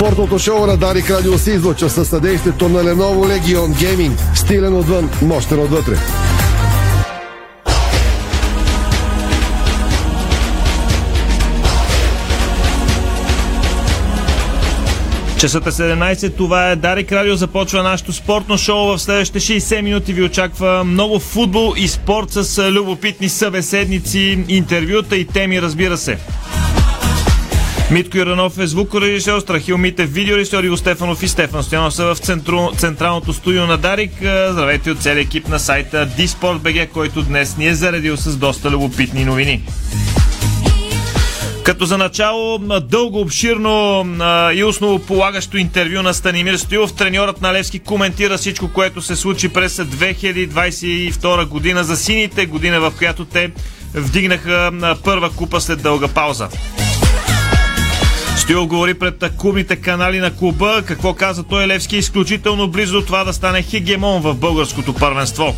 Спортното шоу на Дарик Радио се излъчва със съдействието на Lenovo Legion Gaming. Стилен отвън, мощен отвътре. Часът е 17, това е Дарик Радио, започва нашето спортно шоу. В следващите 60 минути ви очаква много футбол и спорт с любопитни събеседници, интервюта и теми, разбира се. Митко Иранов е звукорежисьор, Страхил Митев видеорежисьор, Иго Стефанов и Стефан Стоянов са в центру, централното студио на Дарик. Здравейте от целия екип на сайта DSport.bg, който днес ни е заредил с доста любопитни новини. Като за начало дълго, обширно и основополагащо интервю на Станимир Стоилов, треньорът на Левски коментира всичко, което се случи през 2022 година за сините година, в която те вдигнаха първа купа след дълга пауза. Стоил говори пред клубните канали на клуба. Какво каза той Левски изключително близо до това да стане хегемон в българското първенство.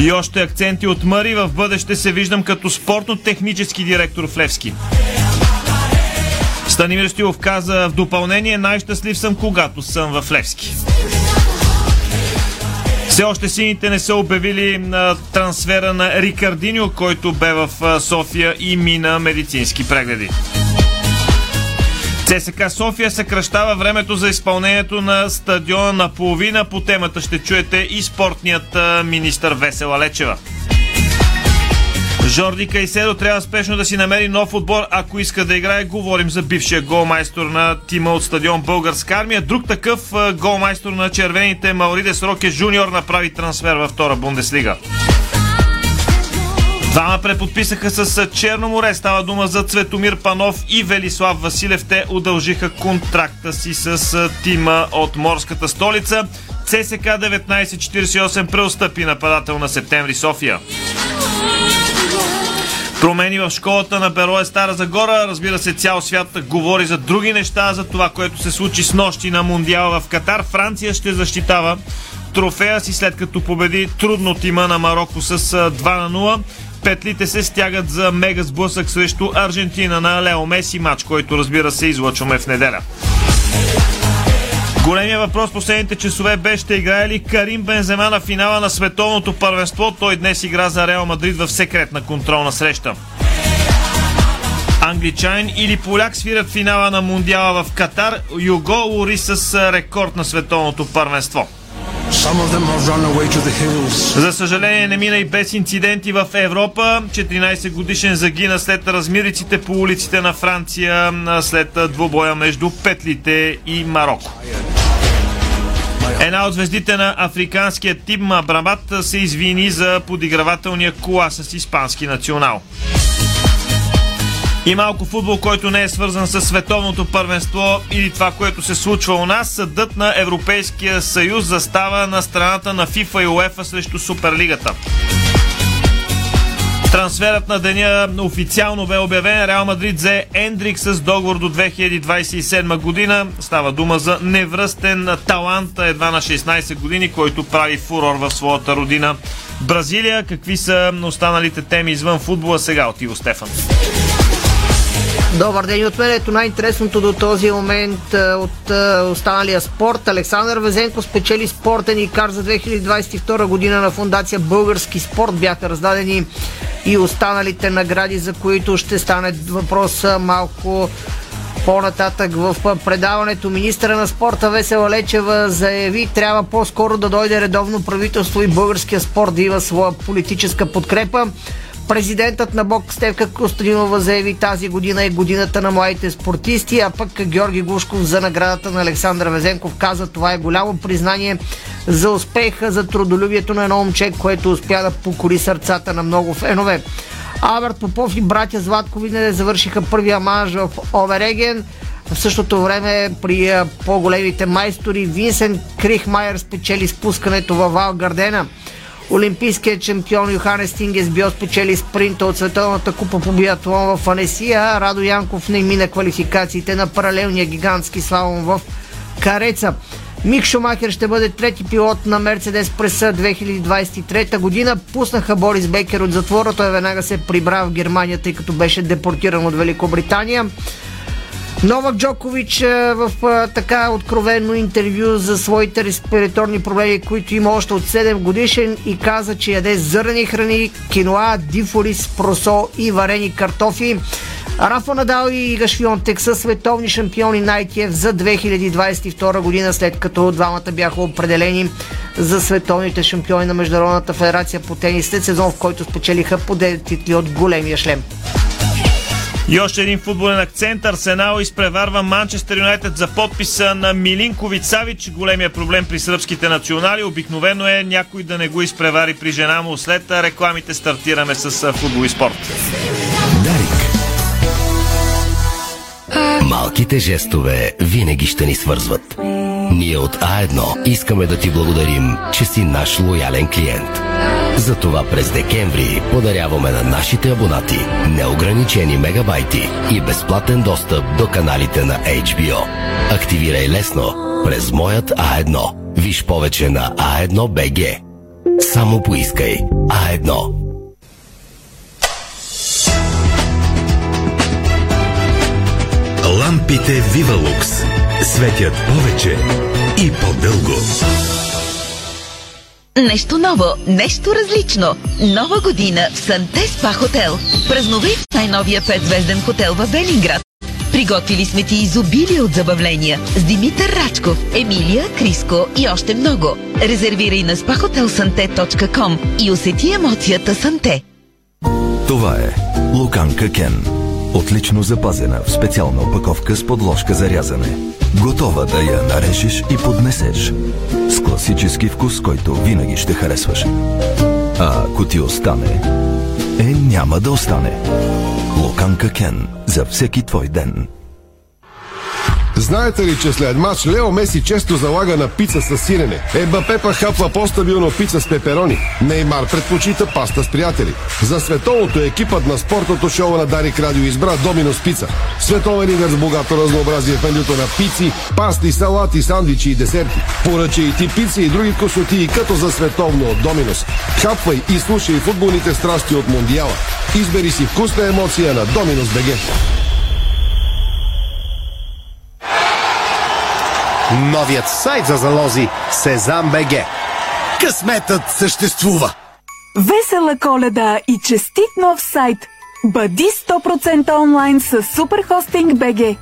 И още акценти от Мъри. В бъдеще се виждам като спортно-технически директор в Левски. Станимир Стилов каза в допълнение най-щастлив съм, когато съм в Левски. Все още сините не са обявили на трансфера на Рикардиньо, който бе в София и мина медицински прегледи. ЦСК София съкръщава времето за изпълнението на стадиона на половина. По темата ще чуете и спортният министър Весела Лечева. Жорди Кайседо трябва спешно да си намери нов отбор, ако иска да играе. Говорим за бившия голмайстор на тима от стадион Българска армия. Друг такъв голмайстор на червените Мауридес Роке Жуниор направи трансфер във втора Бундеслига. Двама преподписаха с Черно море. Става дума за Цветомир Панов и Велислав Василев. Те удължиха контракта си с тима от морската столица. ЦСК 1948 преостъпи нападател на септември София. Промени в школата на Берое Стара Загора. Разбира се, цял свят говори за други неща, за това, което се случи с нощи на Мундиала в Катар. Франция ще защитава трофея си след като победи трудно тима на Марокко с 2 на 0. Петлите се стягат за мега сблъсък срещу Аржентина на Лео Меси, матч, който разбира се излъчваме в неделя. Големия въпрос последните часове бе ще играе ли Карим Бензема на финала на световното първенство. Той днес игра за Реал Мадрид в секретна контролна среща. Англичайн или поляк свират финала на Мундиала в Катар. Юго лори с рекорд на световното първенство. За съжаление не мина и без инциденти в Европа. 14 годишен загина след размириците по улиците на Франция след двубоя между Петлите и Марокко. Една от звездите на африканския тим Брамат се извини за подигравателния кола с испански национал. И малко футбол, който не е свързан с световното първенство или това, което се случва у нас. Съдът на Европейския съюз застава на страната на FIFA и УЕФА срещу Суперлигата. Трансферът на деня официално бе обявен. Реал Мадрид взе Ендрик с договор до 2027 година. Става дума за невръстен талант, едва на 16 години, който прави фурор в своята родина Бразилия. Какви са останалите теми извън футбола сега от Иво Стефан? Добър ден от мен. Ето най-интересното до този момент от останалия спорт. Александър Везенко спечели спортен икар за 2022 година на фундация Български спорт. Бяха раздадени и останалите награди, за които ще стане въпрос малко по-нататък в предаването министра на спорта Весела Лечева заяви, трябва по-скоро да дойде редовно правителство и българския спорт да има своя политическа подкрепа. Президентът на БОК Стевка Костадинова заяви тази година е годината на младите спортисти, а пък Георги Гушков за наградата на Александър Везенков каза това е голямо признание за успеха, за трудолюбието на едно момче, което успя да покори сърцата на много фенове. Аберт Попов и братя Златкови не завършиха първия манж в Овереген. В същото време при по-големите майстори Винсент Крихмайер спечели спускането във Вал Гардена. Олимпийският чемпион Йоханес Тингес бил спечели спринта от Световната купа по биатлон в Анесия. Радо Янков не мина квалификациите на паралелния гигантски слалом в Кареца. Мик Шумахер ще бъде трети пилот на Мерцедес през 2023 година. Пуснаха Борис Бекер от затвора. Той веднага се прибра в Германия, тъй като беше депортиран от Великобритания. Новак Джокович в така откровенно интервю за своите респираторни проблеми, които има още от 7 годишен и каза, че яде зърнени храни, киноа, дифорис, просо и варени картофи. Рафа Надал и Ига Швионтек са световни шампиони на ITF за 2022 година, след като двамата бяха определени за световните шампиони на Международната федерация по тенис след сезон, в който спечелиха по 9 титли от големия шлем. И още един футболен акцент. Арсенал изпреварва Манчестър Юнайтед за подписа на Милинкович Савич. Големия проблем при сръбските национали обикновено е някой да не го изпревари при жена му. След рекламите стартираме с футбол и спорт. Дарик. Малките жестове винаги ще ни свързват. Ние от А1 искаме да ти благодарим, че си наш лоялен клиент. Затова през декември подаряваме на нашите абонати неограничени мегабайти и безплатен достъп до каналите на HBO. Активирай лесно през моят А1. Виж повече на А1 BG. Само поискай А1. Лампите Вивалукс светят повече и по-дълго. Нещо ново, нещо различно. Нова година в Санте Спа Хотел. Празнувай в най-новия 5-звезден хотел в Белинград. Приготвили сме ти изобилие от забавления с Димитър Рачков, Емилия, Криско и още много. Резервирай на spahotelsante.com и усети емоцията Санте. Това е Луканка Кен. Отлично запазена в специална опаковка с подложка за рязане. Готова да я нарежеш и поднесеш. С класически вкус, който винаги ще харесваш. А ако ти остане, е няма да остане. Локанка Кен за всеки твой ден. Знаете ли, че след матч Лео Меси често залага на пица с сирене? Ебапе па хапва по-стабилно пица с пеперони. Неймар предпочита паста с приятели. За световното екипът на спортното шоу на Дарик Радио избра Доминос Пица. Световен лидер с богато разнообразие в менюто на пици, пасти, салати, сандвичи и десерти. Поръчай и ти пици и други косоти като за световно от Доминос. Хапвай и слушай футболните страсти от Мондиала. Избери си вкусна емоция на Доминос БГ. Новият сайт за залози Сезам БГ. Късметът съществува! Весела коледа и честит нов сайт! Бъди 100% онлайн с Суперхостинг БГ,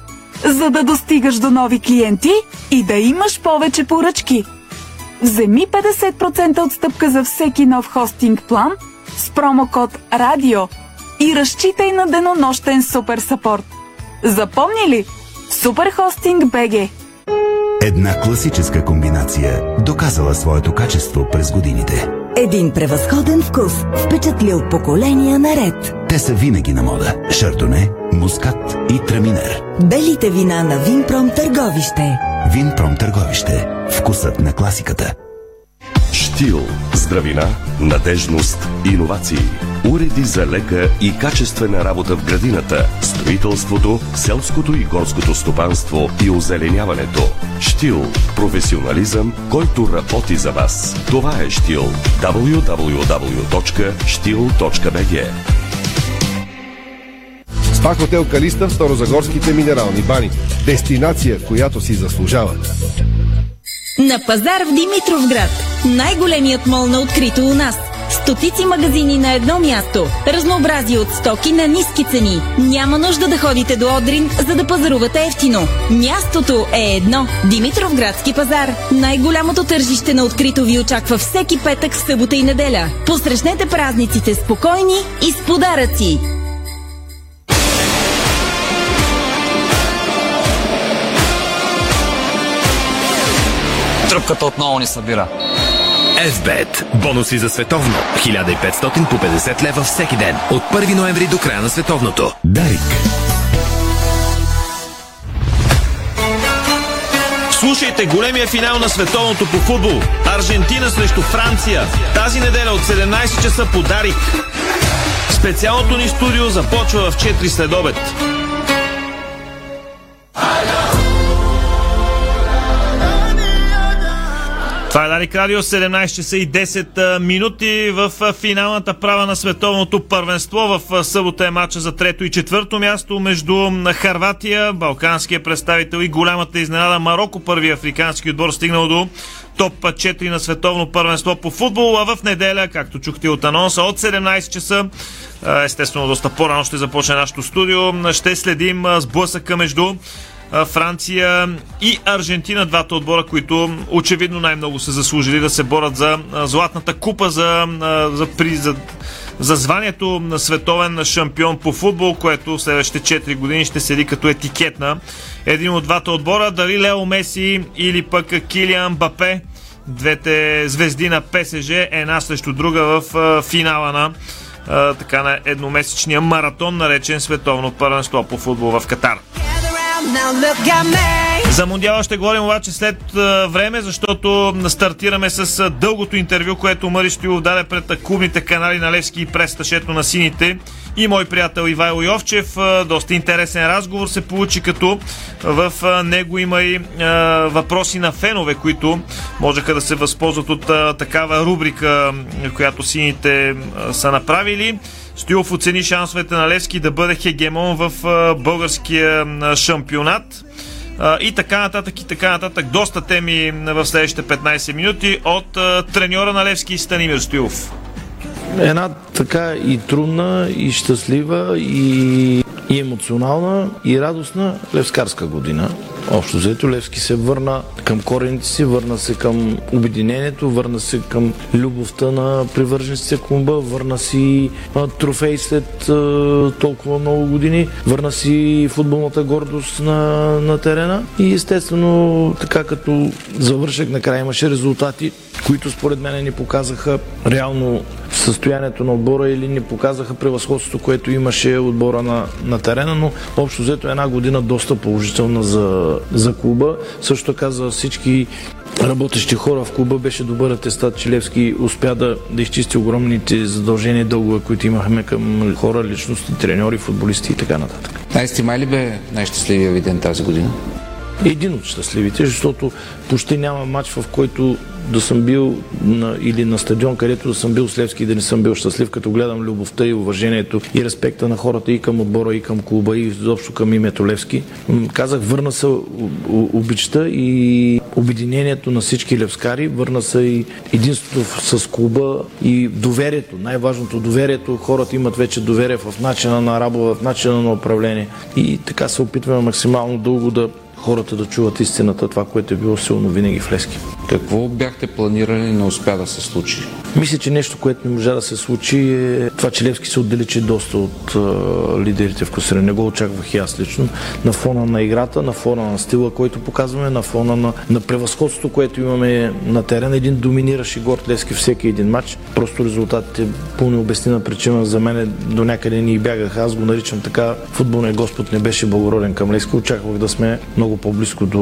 за да достигаш до нови клиенти и да имаш повече поръчки. Вземи 50% отстъпка за всеки нов хостинг план с промокод РАДИО и разчитай на денонощен супер сапорт. Запомни ли? Суперхостинг БГ Една класическа комбинация, доказала своето качество през годините. Един превъзходен вкус, впечатлил поколения наред. Те са винаги на мода. Шардоне, мускат и траминер. Белите вина на Винпром Търговище. Винпром Търговище. Вкусът на класиката. Штил. Здравина, надежност, иновации. Уреди за лека и качествена работа в градината, строителството, селското и горското стопанство и озеленяването. Штил. Професионализъм, който работи за вас. Това е Штил. www.stil.bg Спа хотел Калиста в Старозагорските минерални бани. Дестинация, която си заслужава. На пазар в Димитровград. Най-големият мол на открито у нас. Стотици магазини на едно място. Разнообразие от стоки на ниски цени. Няма нужда да ходите до Одрин, за да пазарувате ефтино. Мястото е едно. Димитровградски пазар. Най-голямото тържище на открито ви очаква всеки петък, събота и неделя. Посрещнете празниците спокойни и с подаръци. Тръпката отново ни събира. FBET. Бонуси за световно. 1500 по 50 лева всеки ден. От 1 ноември до края на световното. Дарик. Слушайте големия финал на световното по футбол. Аржентина срещу Франция. Тази неделя от 17 часа по Дарик. Специалното ни студио започва в 4 следобед. Това е Дарик Радио, 17 часа и 10 минути в финалната права на световното първенство. В събота е матча за трето и четвърто място между Харватия, балканския представител и голямата изненада Марокко, първи африкански отбор, стигнал до топ 4 на световно първенство по футбол, а в неделя, както чухте от анонса, от 17 часа, естествено доста по-рано ще започне нашото студио, ще следим сблъсъка между Франция и Аржентина, двата отбора, които очевидно най-много са заслужили да се борят за златната купа, за, за, при, за, за званието на световен шампион по футбол, което в следващите 4 години ще седи като етикет на един от двата отбора, дали Лео Меси или пък Килиан Бапе, двете звезди на ПСЖ, една срещу друга в финала на така на едномесечния маратон, наречен световно първенство по футбол в Катар. За Мондиала ще говорим обаче след време, защото стартираме с дългото интервю, което Мари Стоилов даде пред клубните канали на Левски и престашето на сините и мой приятел Ивайло Йовчев. Доста интересен разговор се получи, като в него има и въпроси на фенове, които можеха да се възползват от такава рубрика, която сините са направили. Стоилов оцени шансовете на Левски да бъде хегемон в българския шампионат. И така нататък, и така нататък. Доста теми в следващите 15 минути от треньора на Левски Станимир Стоилов. Една така и трудна, и щастлива, и, и емоционална, и радостна левскарска година. Общо взето Левски се върна към корените си, върна се към обединението, върна се към любовта на привържениците клуба, върна си а, трофей след толкова много години, върна си футболната гордост на, на терена и естествено така като завършек накрая имаше резултати, които според мен ни показаха реално състоянието на отбора или ни показаха превъзходството, което имаше отбора на, на терена, но общо взето една година доста положителна за, за клуба. Също така за всички работещи хора в клуба беше добър атестат, че Левски успя да, да изчисти огромните задължения и дългове, които имахме към хора, личности, треньори, футболисти и така нататък. Найсти май ли бе най-щастливия ви ден тази година? Един от щастливите, защото почти няма матч, в който да съм бил на, или на стадион, където да съм бил с Левски и да не съм бил щастлив, като гледам любовта и уважението и респекта на хората и към отбора, и към клуба, и изобщо към името Левски. Казах, върна се обичта и обединението на всички левскари, върна се и единството с клуба и доверието. Най-важното доверието. Хората имат вече доверие в начина на работа, в начина на управление. И така се опитваме максимално дълго да хората да чуват истината, това, което е било силно винаги в Лески. Какво бяхте планирали и не успя да се случи? Мисля, че нещо, което не можа да се случи е това, че Левски се отдалечи доста от а, лидерите в Косирен. Не го очаквах и аз лично. На фона на играта, на фона на стила, който показваме, на фона на, на превъзходството, което имаме на терен. Един доминиращ и горд Левски всеки един матч. Просто резултатите по необяснима причина за мен до някъде ни бягаха. Аз го наричам така. Футболният Господ не беше благороден към Левски. Очаквах да сме много по-близко до,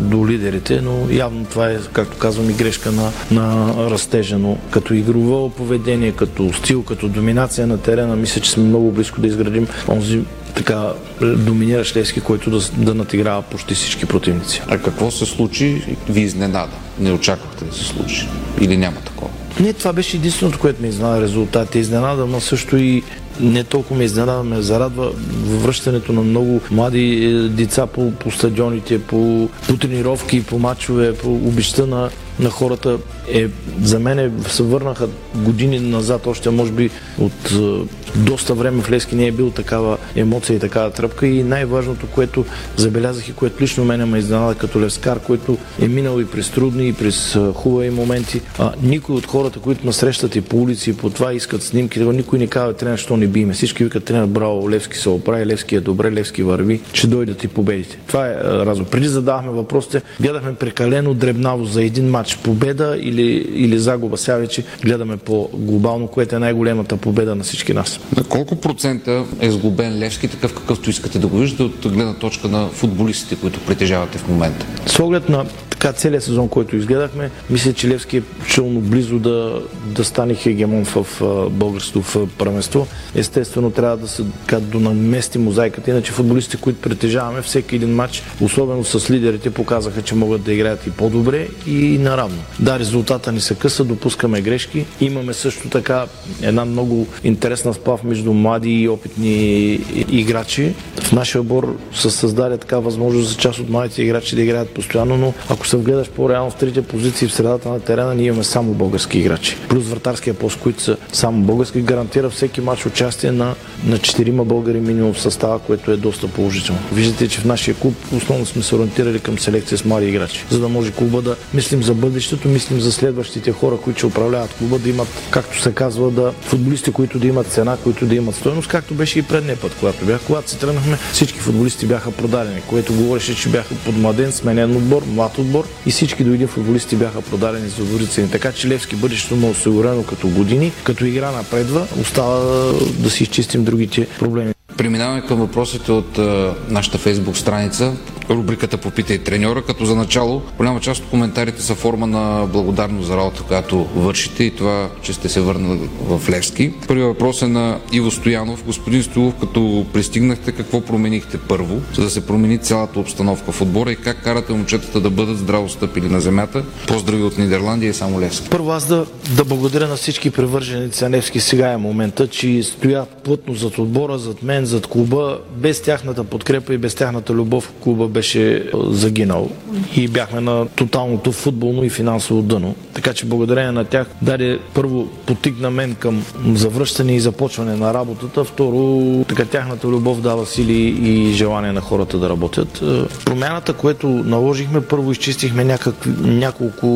до лидерите, но явно това е, както казвам, и грешка на, на растежа. Но като игрово поведение, като стил, като доминация на терена, мисля, че сме много близко да изградим онзи така доминиращ Левски, който да, да натиграва почти всички противници. А какво се случи ви изненада? Не очаквахте да се случи? Или няма такова? Не, това беше единственото, което ме изненада резултати. Изненада, но също и не толкова ме изненада, ме зарадва връщането на много млади е, деца по, по стадионите, по, по тренировки, по матчове, по обичта на, на хората е, за мен се върнаха години назад, още може би от е, доста време в Лески не е бил такава емоция и такава тръпка и най-важното, което забелязах и което лично мене ме изненада като левскар, който е минал и през трудни и през хубави моменти. А, никой от хората, които ме срещат и по улици и по това искат снимки, никой не казва тренер, що не биме. Всички викат тренер, браво, Левски се оправи, Левски е добре, Левски върви, ще дойдат и победите. Това е разум. Преди задавахме въпросите, гледахме прекалено дребнаво за един матч победа или, или загуба. Сега вече гледаме по-глобално, което е най-големата победа на всички нас. На колко процента е сглобен Левски, такъв какъвто искате да го виждате от гледна точка на футболистите, които притежавате в момента? С оглед на така целият сезон, който изгледахме, мисля, че Левски е челно близо да, да стане хегемон в, българското в първенство. Естествено, трябва да се така, да намести мозайката, иначе футболистите, които притежаваме, всеки един матч, особено с лидерите, показаха, че могат да играят и по-добре и наравно. Да, резултата ни се къса, допускаме грешки. Имаме също така една много интересна сплав между млади и опитни играчи. В нашия отбор се създаде така възможност за част от младите играчи да играят постоянно, но ако се вгледаш по-реално в трите позиции в средата на терена, ние имаме само български играчи. Плюс вратарския пост, които са само български, гарантира всеки матч участие на, на 4 българи минимум в състава, което е доста положително. Виждате, че в нашия клуб основно сме се ориентирали към селекция с млади играчи, за да може клуба да мислим за бъдещето, мислим за следващите хора, които ще управляват клуба, да имат, както се казва, да футболисти, които да имат цена, които да имат стоеност, както беше и предния път, когато бях. Когато се тръгнахме, всички футболисти бяха продадени, което говореше, че бяха под младен, сменен отбор, млад отбор и всички до един футболисти бяха продадени за добри Така че Левски бъдещето му е осигурено като години, като игра напредва, остава да си изчистим другите проблеми. Преминаваме към въпросите от а, нашата фейсбук страница рубриката Попитай треньора, като за начало голяма част от коментарите са форма на благодарност за работа, която вършите и това, че сте се върнали в Левски. Първият въпрос е на Иво Стоянов. Господин Стоилов, като пристигнахте, какво променихте първо, за да се промени цялата обстановка в отбора и как карате момчетата да бъдат здраво стъпили на земята? Поздрави от Нидерландия и само Левски. Първо аз да, да благодаря на всички привърженици на Левски. Сега е момента, че стоят плътно зад отбора, зад мен, зад клуба. Без тяхната подкрепа и без тяхната любов клуба беше загинал и бяхме на тоталното футболно и финансово дъно. Така че благодарение на тях даде първо потигна мен към завръщане и започване на работата, второ така тяхната любов дава сили и желание на хората да работят. Промяната, което наложихме, първо изчистихме някак, няколко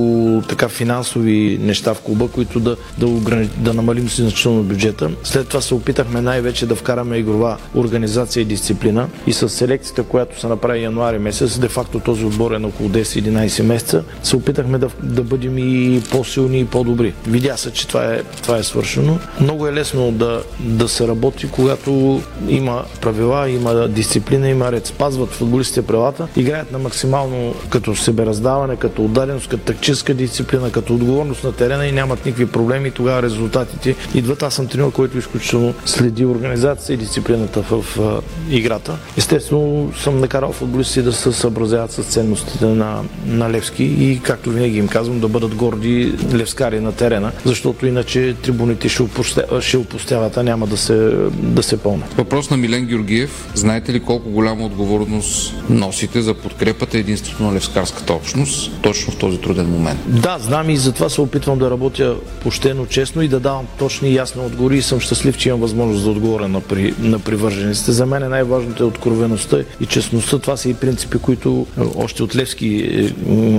така финансови неща в клуба, които да, да, ограни, да намалим си значително бюджета. След това се опитахме най-вече да вкараме игрова организация и дисциплина и с селекцията, която се направи януари януари месец, де-факто този отбор е на около 10-11 месеца, се опитахме да, да бъдем и по-силни и по-добри. Видя се, че това е, това е свършено. Много е лесно да, да се работи, когато има правила, има дисциплина, има ред. Спазват футболистите правилата, играят на максимално като себераздаване, като отдаденост, като тактическа дисциплина, като отговорност на терена и нямат никакви проблеми. Тогава резултатите идват. Аз съм тренер, който изключително следи организацията и дисциплината в, в играта. Естествено съм накарал футболисти си да се съобразяват с ценностите на, на Левски и, както винаги им казвам, да бъдат горди левскари на терена, защото иначе трибуните ще, опустяват, ще опустяват, а няма да се, да се пълнят. Въпрос на Милен Георгиев. Знаете ли колко голяма отговорност носите за подкрепата единството на левскарската общност точно в този труден момент? Да, знам и затова се опитвам да работя почтено, честно и да давам точни и ясни отговори и съм щастлив, че имам възможност да отговоря на, при, на привържениците. За мен най-важното е откровеността и честността. Това са и принципи, които е, още от Левски, е,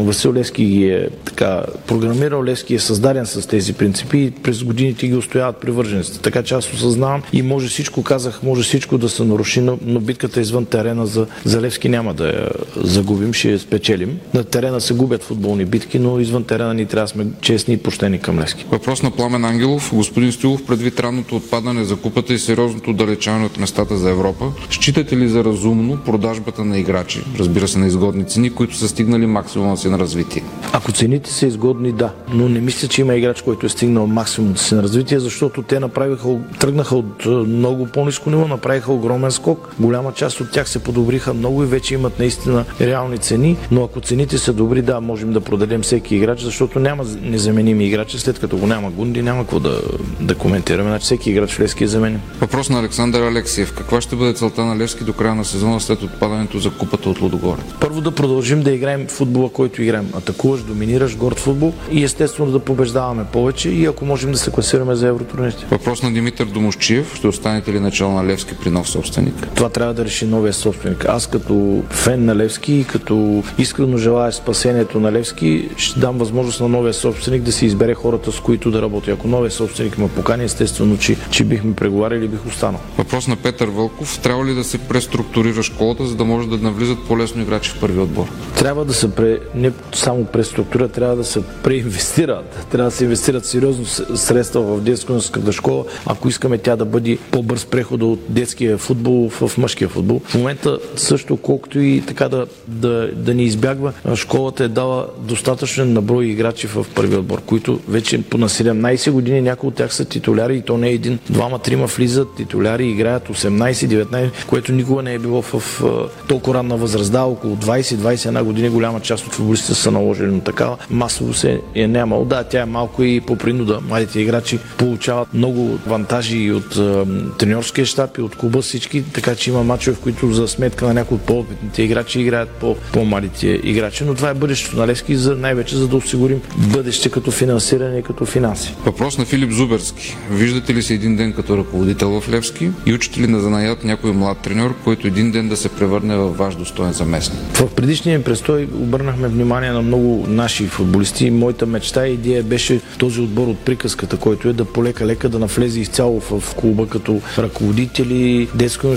Васил Левски ги е така програмирал, Левски е създаден с тези принципи и през годините ги устояват привържениците. Така че аз осъзнавам и може всичко, казах, може всичко да се наруши, но, но битката извън терена за, за Левски няма да я загубим, ще я спечелим. На терена се губят футболни битки, но извън терена ни трябва да сме честни и почтени към Левски. Въпрос на Пламен Ангелов. Господин Стилов, предвид ранното отпадане за купата и сериозното отдалечаване от местата за Европа, считате ли за разумно продажбата на играчи разбира се, на изгодни цени, които са стигнали максимума си на развитие. Ако цените са изгодни, да. Но не мисля, че има играч, който е стигнал максимум си на развитие, защото те направиха, тръгнаха от много по-низко ниво, направиха огромен скок. Голяма част от тях се подобриха много и вече имат наистина реални цени. Но ако цените са добри, да, можем да продадем всеки играч, защото няма незаменими играчи. След като го няма Гунди, няма какво да, да коментираме. Значи всеки играч в Левски е заменен. Въпрос на Александър Алексиев. Каква ще бъде целта на Левски до края на сезона след отпадането за купата от Лудогорец? Първо да продължим да играем футбола, който играем. Атакуваш, доминираш, горд футбол и естествено да побеждаваме повече и ако можем да се класираме за евротурнирите. Въпрос на Димитър Домощиев. Ще останете ли начало на Левски при нов собственик? Това трябва да реши новия собственик. Аз като фен на Левски и като искрено желая спасението на Левски, ще дам възможност на новия собственик да си избере хората, с които да работи. Ако новия собственик ме покани, естествено, че, че бихме преговаряли бих останал. Въпрос на Петър Вълков. Трябва ли да се преструктурира школата, за да може да навлиза влизат по-лесно играчи в първи отбор? Трябва да се пре, не само преструктура, трябва да се преинвестират. Трябва да се инвестират сериозно средства в детската школа, ако искаме тя да бъде по-бърз преход от детския футбол в мъжкия футбол. В момента също, колкото и така да, да, да ни избягва, школата е дала достатъчен наброй играчи в първи отбор, които вече по на 17 години някои от тях са титуляри и то не е един, двама, трима влизат, титуляри играят 18-19, което никога не е било в толкова ранна възраст. Да, около 20-21 години голяма част от футболистите са наложили, но такава масово се е нямало. Да, тя е малко и по принуда. Младите играчи получават много вантажи и от е, тренерския щаб и от клуба всички, така че има мачове, в които за сметка на някои от по-опитните играчи играят по- по-малите играчи. Но това е бъдещето на Левски, за, най-вече за да осигурим бъдеще като финансиране и като финанси. Въпрос на Филип Зуберски. Виждате ли се един ден като ръководител в Левски и учите ли на занаят някой млад треньор, който един ден да се превърне в ваш достоен заместник? В предишния престой обърнахме внимание на много наши футболисти. Моята мечта и идея беше този отбор от приказката, който е да полека-лека да навлезе изцяло в клуба като ръководители, детско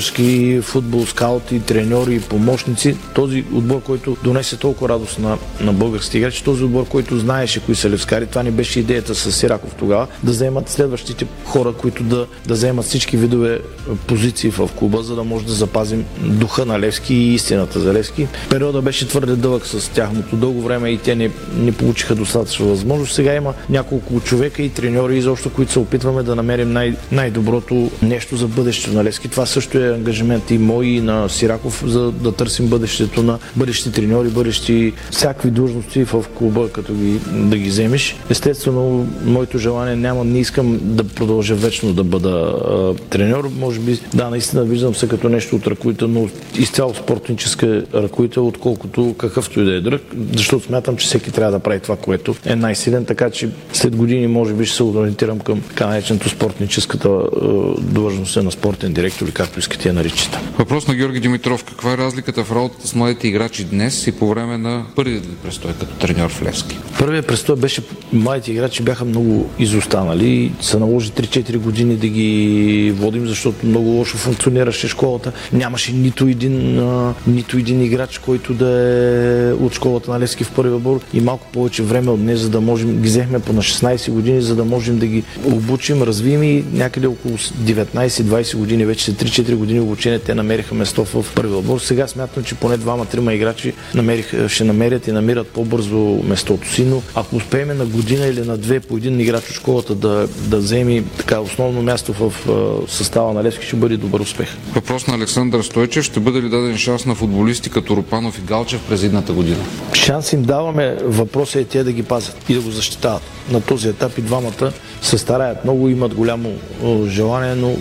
футбол, скаути, треньори, помощници. Този отбор, който донесе толкова радост на, на българските играчи, този отбор, който знаеше кои са левскари. Това ни беше идеята с Сираков тогава, да вземат следващите хора, които да, да вземат всички видове позиции в клуба, за да може да запазим духа на Левски и истината за Левски. Периода беше твърде дълъг с тяхното дълго време и те не, не получиха достатъчно възможност. Сега има няколко човека и треньори, изобщо, които се опитваме да намерим най- най-доброто нещо за бъдещето на Левски. Това също е ангажимент и мой и на Сираков, за да търсим бъдещето на бъдещи треньори, бъдещи всякакви длъжности в клуба, като ги, да ги вземеш. Естествено, моето желание няма, не искам да продължа вечно да бъда а, треньор. Може би, да, наистина виждам се като нещо от ръководител, но изцяло спортническа ръководител, отколкото какъвто и да е друг, защото смятам, че всеки трябва да прави това, което е най-силен, така че след години може би ще се ориентирам към така нареченото спортническата е, длъжност на спортен директор или както искате я наричате. Въпрос на Георги Димитров. Каква е разликата в работата с младите играчи днес и по време на първият ви престой като треньор в Левски? Първият престой беше, младите играчи бяха много изостанали и се наложи 3-4 години да ги водим, защото много лошо функционираше школата. Нямаше нито един, а, нито един играч, който да е от школата на Левски в първи отбор и малко повече време от днес, за да можем, ги взехме по на 16 години, за да можем да ги обучим, развием и някъде около 19-20 години, вече 3-4 години обучение, те намериха место в първи отбор. Сега смятам, че поне двама-трима играчи намерих, ще намерят и намират по-бързо местото си, но ако успеем на година или на две по един играч от школата да, да вземе така основно място в състава на Левски, ще бъде добър успех. Въпрос на Александър Стойчев. Ще бъде ли даден шанс на футболисти като Рупанов и Галчев през едната година? Шанс им даваме. Въпросът е те да ги пазят и да го защитават. На този етап и двамата се стараят много, имат голямо желание, но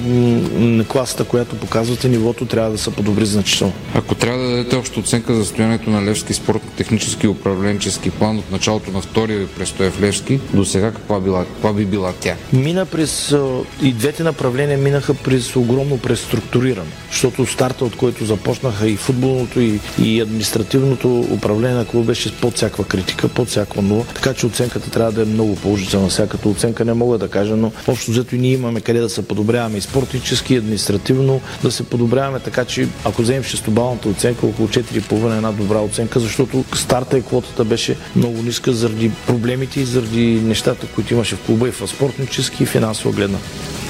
на класата, която показвате, нивото трябва да се подобри значително. Ако трябва да дадете обща оценка за състоянието на Левски спорт, технически и управленчески план от началото на втория ви престой в Левски, до сега каква, била, каква би била тя? Мина през и двете направления минаха през огромно преструктуриране, защото старта, от който започнаха и футболното, и, и административното управление на клуба беше под всякаква критика, под всякаква нула. Така че оценката трябва да е много положителна. Всяката оценка не мога да кажа, но общо взето и ние имаме къде да се подобряваме и спортически, и административно да се подобряваме, така че ако вземем шестобалната оценка, около 4,5 е една добра оценка, защото старта и квотата беше много ниска заради проблемите и заради нещата, които имаше в клуба и в спортнически и финансово гледна.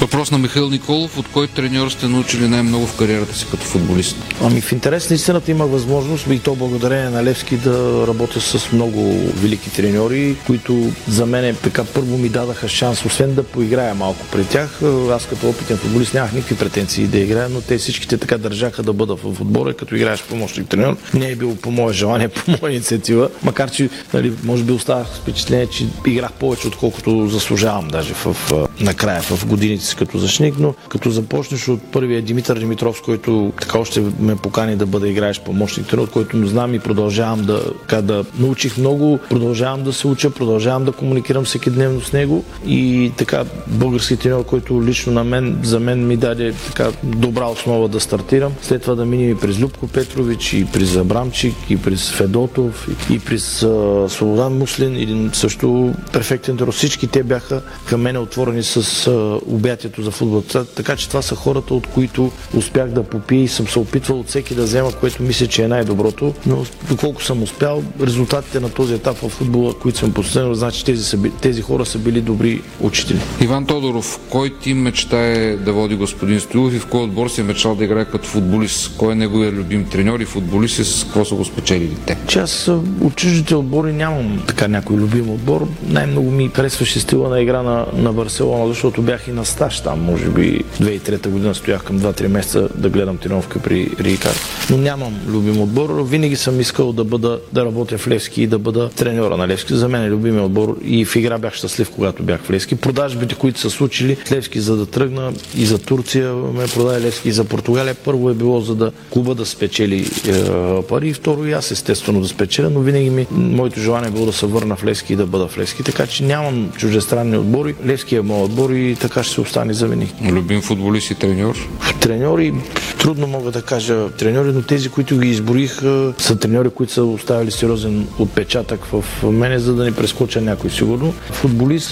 Въпрос на Михаил Николов. От кой треньор сте научили най-много в кариерата си като футболист? Ами в интерес на истината имах възможност и то благодарение на Левски да работя с много велики треньори, които за мен така първо ми дадаха шанс, освен да поиграя малко при тях. Аз като опитен футболист нямах никакви претенции да играя, но те всичките така държаха да бъда в отбора, като играеш помощник треньор. Не е било по мое желание, по моя инициатива, макар че нали, може би оставах впечатление, че играх повече, отколкото заслужавам даже в, накрая, в годините си като защитник, но като започнеш от първия Димитър Димитров, който така още ме покани да бъда играеш помощник тренер, от който знам и продължавам да, така, да научих много, продължавам да се уча, продължавам да комуникирам всеки дневно с него и така български тренер, който лично на мен, за мен ми даде така добра основа да стартирам. След това да минем и през Любко Петрович, и през Абрамчик, и през Федотов, и през а, Слободан Муслин, един също перфектен тренер. Всички те бяха към мен отворени с а, обяти възприятието за футбол. Така че това са хората, от които успях да попия и съм се опитвал от всеки да взема, което мисля, че е най-доброто. Но доколко съм успял, резултатите на този етап в футбола, които съм постигнал, значи тези, са, тези хора са били добри учители. Иван Тодоров, кой тим мечтае да води господин Стоилов и в кой отбор си е мечтал да играе като футболист? Кой е неговия любим треньор и футболист и с какво са го спечелили те? Че аз от чуждите отбори нямам така някой любим отбор. Най-много ми харесваше стила на игра на, на Барселона, защото бях и на стаж там. Може би 2003 година стоях към 2-3 месеца да гледам тренировка при Рикар. Но нямам любим отбор. Винаги съм искал да бъда, да работя в Левски и да бъда треньора на Левски. За мен е любимия отбор и в игра бях щастлив, когато бях в Левски. Продажбите, които са случили Левски за да тръгна и за Турция, ме продаде Левски и за Португалия. Първо е било за да клуба да спечели е, пари и второ и аз естествено да спечеля, но винаги ми, моето желание е било да се върна в Левски и да бъда в Левски. Така че нямам чуждестранни отбори. Левски е моят отбор и така ще се остане за винаги. Любим футболист и треньор? Треньори, трудно мога да кажа треньори, но тези, които ги изборих, са треньори, които са оставили сериозен отпечатък в мене, за да не прескоча някой сигурно. Футболист,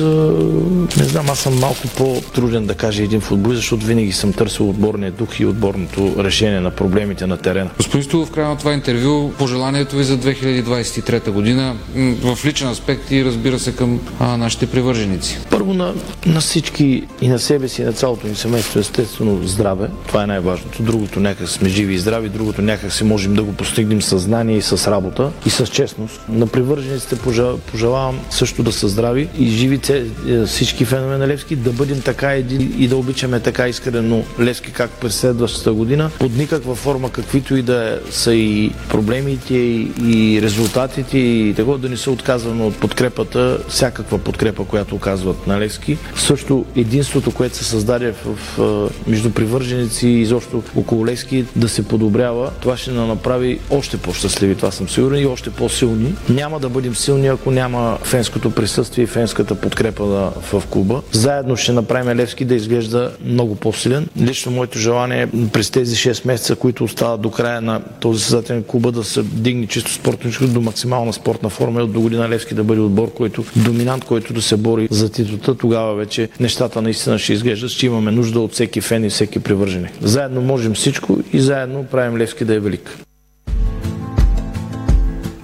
не знам, аз съм малко по-труден да кажа един футболист, защото винаги съм търсил отборния дух и отборното решение на проблемите на терена. Господин Стулов, в края на това интервю, пожеланието ви за 2023 година в личен аспект и разбира се към а, нашите привърженици. Първо на, на всички и на себе си, и на цялото ни семейство, естествено здраве. Това е най-важното. Другото някак сме живи и здрави, другото някак си можем да го постигнем с знание и с работа и с честност. На привържениците пожелавам също да са здрави и живи е, всички фенове на Левски, да бъдем така един и да обичаме така искрено Левски, как през следващата година, под никаква форма, каквито и да са и проблемите и резултатите и такова да не се отказваме от подкрепата, всякаква подкрепа, която оказват на Левски. Също единството, което се създаде в, между привърженици и изобщо около Левски да се подобрява, това ще на направи още по-щастливи, това съм сигурен, и още по-силни. Няма да бъдем силни, ако няма фенското присъствие и фенската подкрепа на, в клуба. Заедно ще направим Левски да изглежда много по-силен. Лично моето желание е през тези 6 месеца, които остават до края на този създателен клуба да се дигне чисто спортно до максимална спортна форма и от до година Левски да бъде отбор, който доминант, който да се бори за титлата, тогава вече нещата наистина ще ще имаме нужда от всеки фен и всеки привърженик. Заедно можем всичко и заедно правим Левски да е велик.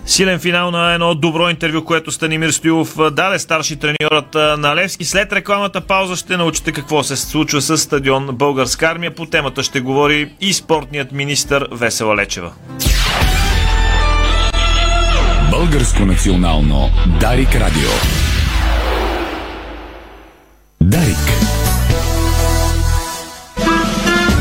Силен финал на едно добро интервю, което Станимир Стоилов даде старши треньорът на Левски. След рекламата пауза ще научите какво се случва с стадион Българска армия. По темата ще говори и спортният министр Весела Лечева. Българско национално Дарик Радио. Дарик.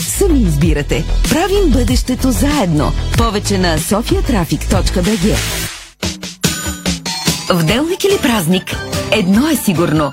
Сами избирате. Правим бъдещето заедно. Повече на sofiatraffic.bg В делник или празник, едно е сигурно.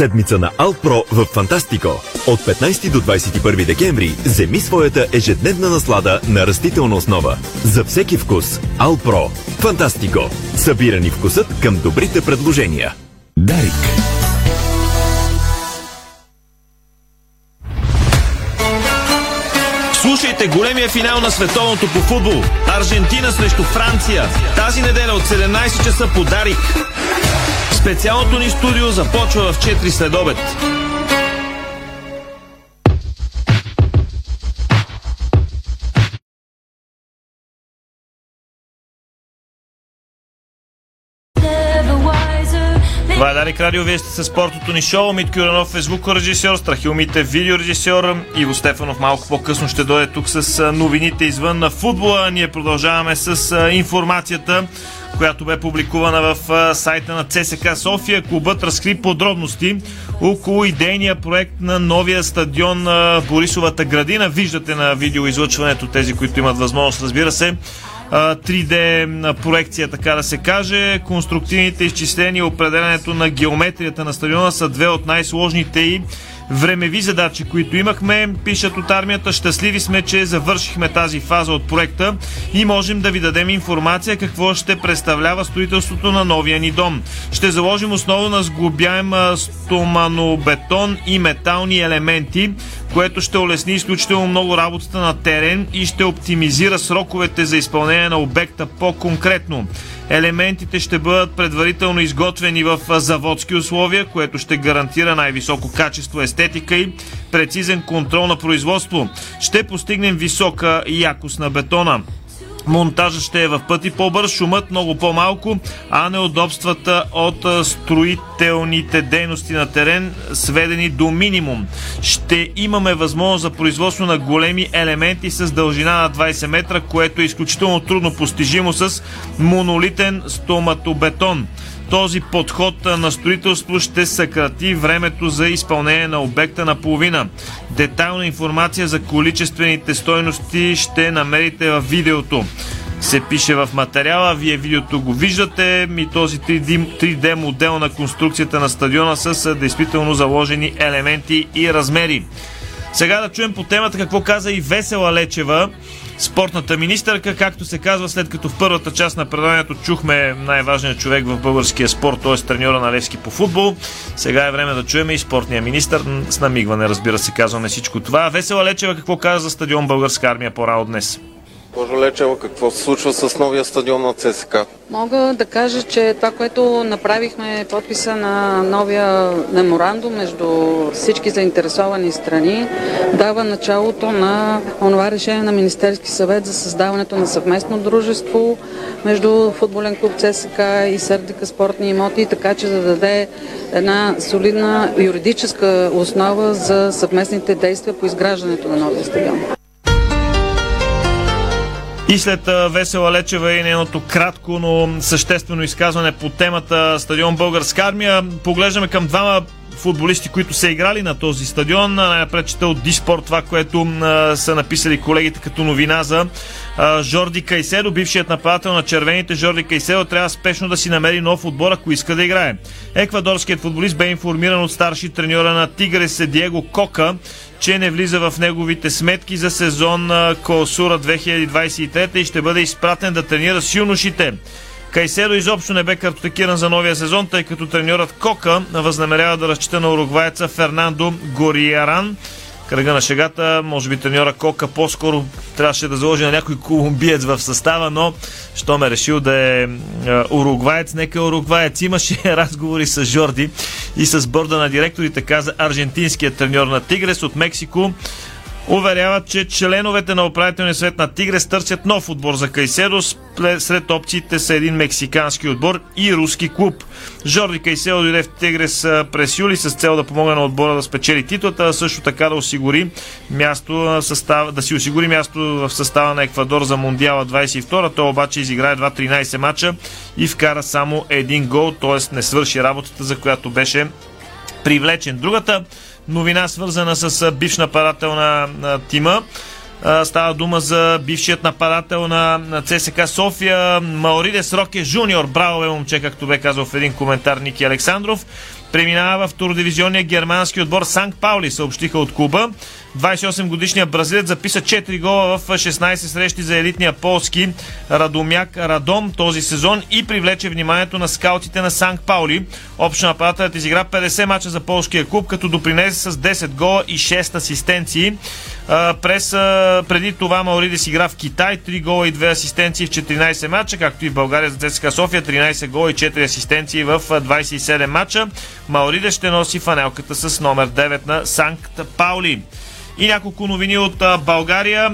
Седмица на Алтпро в Фантастико. От 15 до 21 декември вземи своята ежедневна наслада на растителна основа. За всеки вкус. Алтпро. Фантастико. Събирани вкусът към добрите предложения. Дарик. Слушайте големия финал на световното по футбол. Аржентина срещу Франция. Тази неделя от 17 часа по Дарик. Специалното ни студио започва в 4 след обед. Това е Дарик Радио, вие сте с спортното ни шоу. Мит Кюранов е звукорежисьор, Страхил Мите видеорежисьор. Иво Стефанов малко по-късно ще дойде тук с новините извън на футбола. Ние продължаваме с информацията, която бе публикувана в сайта на ЦСК София. Клубът разкри подробности около идейния проект на новия стадион Борисовата градина. Виждате на видеоизлъчването тези, които имат възможност, разбира се. 3D проекция, така да се каже. Конструктивните изчисления и определенето на геометрията на стадиона са две от най-сложните и времеви задачи, които имахме. Пишат от армията, щастливи сме, че завършихме тази фаза от проекта и можем да ви дадем информация какво ще представлява строителството на новия ни дом. Ще заложим основа на сглобяем стоманобетон и метални елементи, което ще улесни изключително много работата на терен и ще оптимизира сроковете за изпълнение на обекта по-конкретно. Елементите ще бъдат предварително изготвени в заводски условия, което ще гарантира най-високо качество, естетика и прецизен контрол на производство. Ще постигнем висока якост на бетона. Монтажът ще е в пъти по-бърз, шумът много по-малко, а неудобствата от строителните дейности на терен сведени до минимум. Ще имаме възможност за производство на големи елементи с дължина на 20 метра, което е изключително трудно постижимо с монолитен стоматобетон. Този подход на строителство ще съкрати времето за изпълнение на обекта на половина. Детайлна информация за количествените стойности ще намерите в видеото се пише в материала. Вие видеото го виждате и този 3D, 3D модел на конструкцията на стадиона с действително заложени елементи и размери. Сега да чуем по темата какво каза и Весела Лечева, спортната министърка, както се казва, след като в първата част на преданието чухме най-важният човек в българския спорт, т.е. треньора на Левски по футбол. Сега е време да чуем и спортния министр. С намигване, разбира се, казваме всичко това. Весела Лечева какво каза за стадион Българска армия по-рано днес? Госпожо Лечева, какво се случва с новия стадион на ЦСК? Мога да кажа, че това, което направихме, подписа на новия меморандум между всички заинтересовани страни, дава началото на онова решение на Министерски съвет за създаването на съвместно дружество между футболен клуб ЦСК и Сърдика спортни имоти, така че да даде една солидна юридическа основа за съвместните действия по изграждането на новия стадион. И след Весела Лечева и нейното кратко, но съществено изказване по темата стадион Българска армия, поглеждаме към двама футболисти, които са играли на този стадион. Най-напред чета от Диспорт това, което а, са написали колегите като новина за а, Жорди Кайседо, бившият нападател на червените. Жорди Кайседо трябва спешно да си намери нов отбор, ако иска да играе. Еквадорският футболист бе информиран от старши треньора на Тигрес Диего Кока, че не влиза в неговите сметки за сезон Косура 2023 и ще бъде изпратен да тренира с юношите. Кайседо изобщо не бе картотекиран за новия сезон, тъй като треньорът Кока възнамерява да разчита на уругваеца Фернандо Гориаран. Кръга на шегата, може би треньора Кока по-скоро трябваше да заложи на някой колумбиец в състава, но що ме решил да е уругваец, нека е уругваец. Имаше разговори с Жорди и с борда на директорите, каза аржентинският треньор на Тигрес от Мексико уверяват, че членовете на управителния свет на Тигрес търсят нов отбор за Кайседо. Сред опциите са един мексикански отбор и руски клуб. Жорди Кайседо дойде в Тигрес през юли с цел да помогне на отбора да спечели титлата, а също така да осигури място състав, да си осигури място в състава на Еквадор за Мундиала 22. Той обаче изигра едва 13 мача и вкара само един гол, т.е. не свърши работата, за която беше привлечен. Другата новина, свързана с бивш нападател на, тима. Става дума за бившият нападател на ЦСК София Маоридес Роке Жуниор. Браво бе момче, както бе казал в един коментар Ники Александров. Преминава в турдивизионния германски отбор Санк Паули, съобщиха от клуба. 28-годишният бразилец записа 4 гола в 16 срещи за елитния полски Радомяк Радом този сезон и привлече вниманието на скаутите на Санк Паули. Общо нападателят изигра 50 мача за полския клуб, като допринесе с 10 гола и 6 асистенции. През, преди това Маоридес игра в Китай, 3 гола и 2 асистенции в 14 мача, както и в България за ЦСКА София, 13 гола и 4 асистенции в 27 мача. Маоридес ще носи фанелката с номер 9 на Санкт Паули. И няколко новини от България.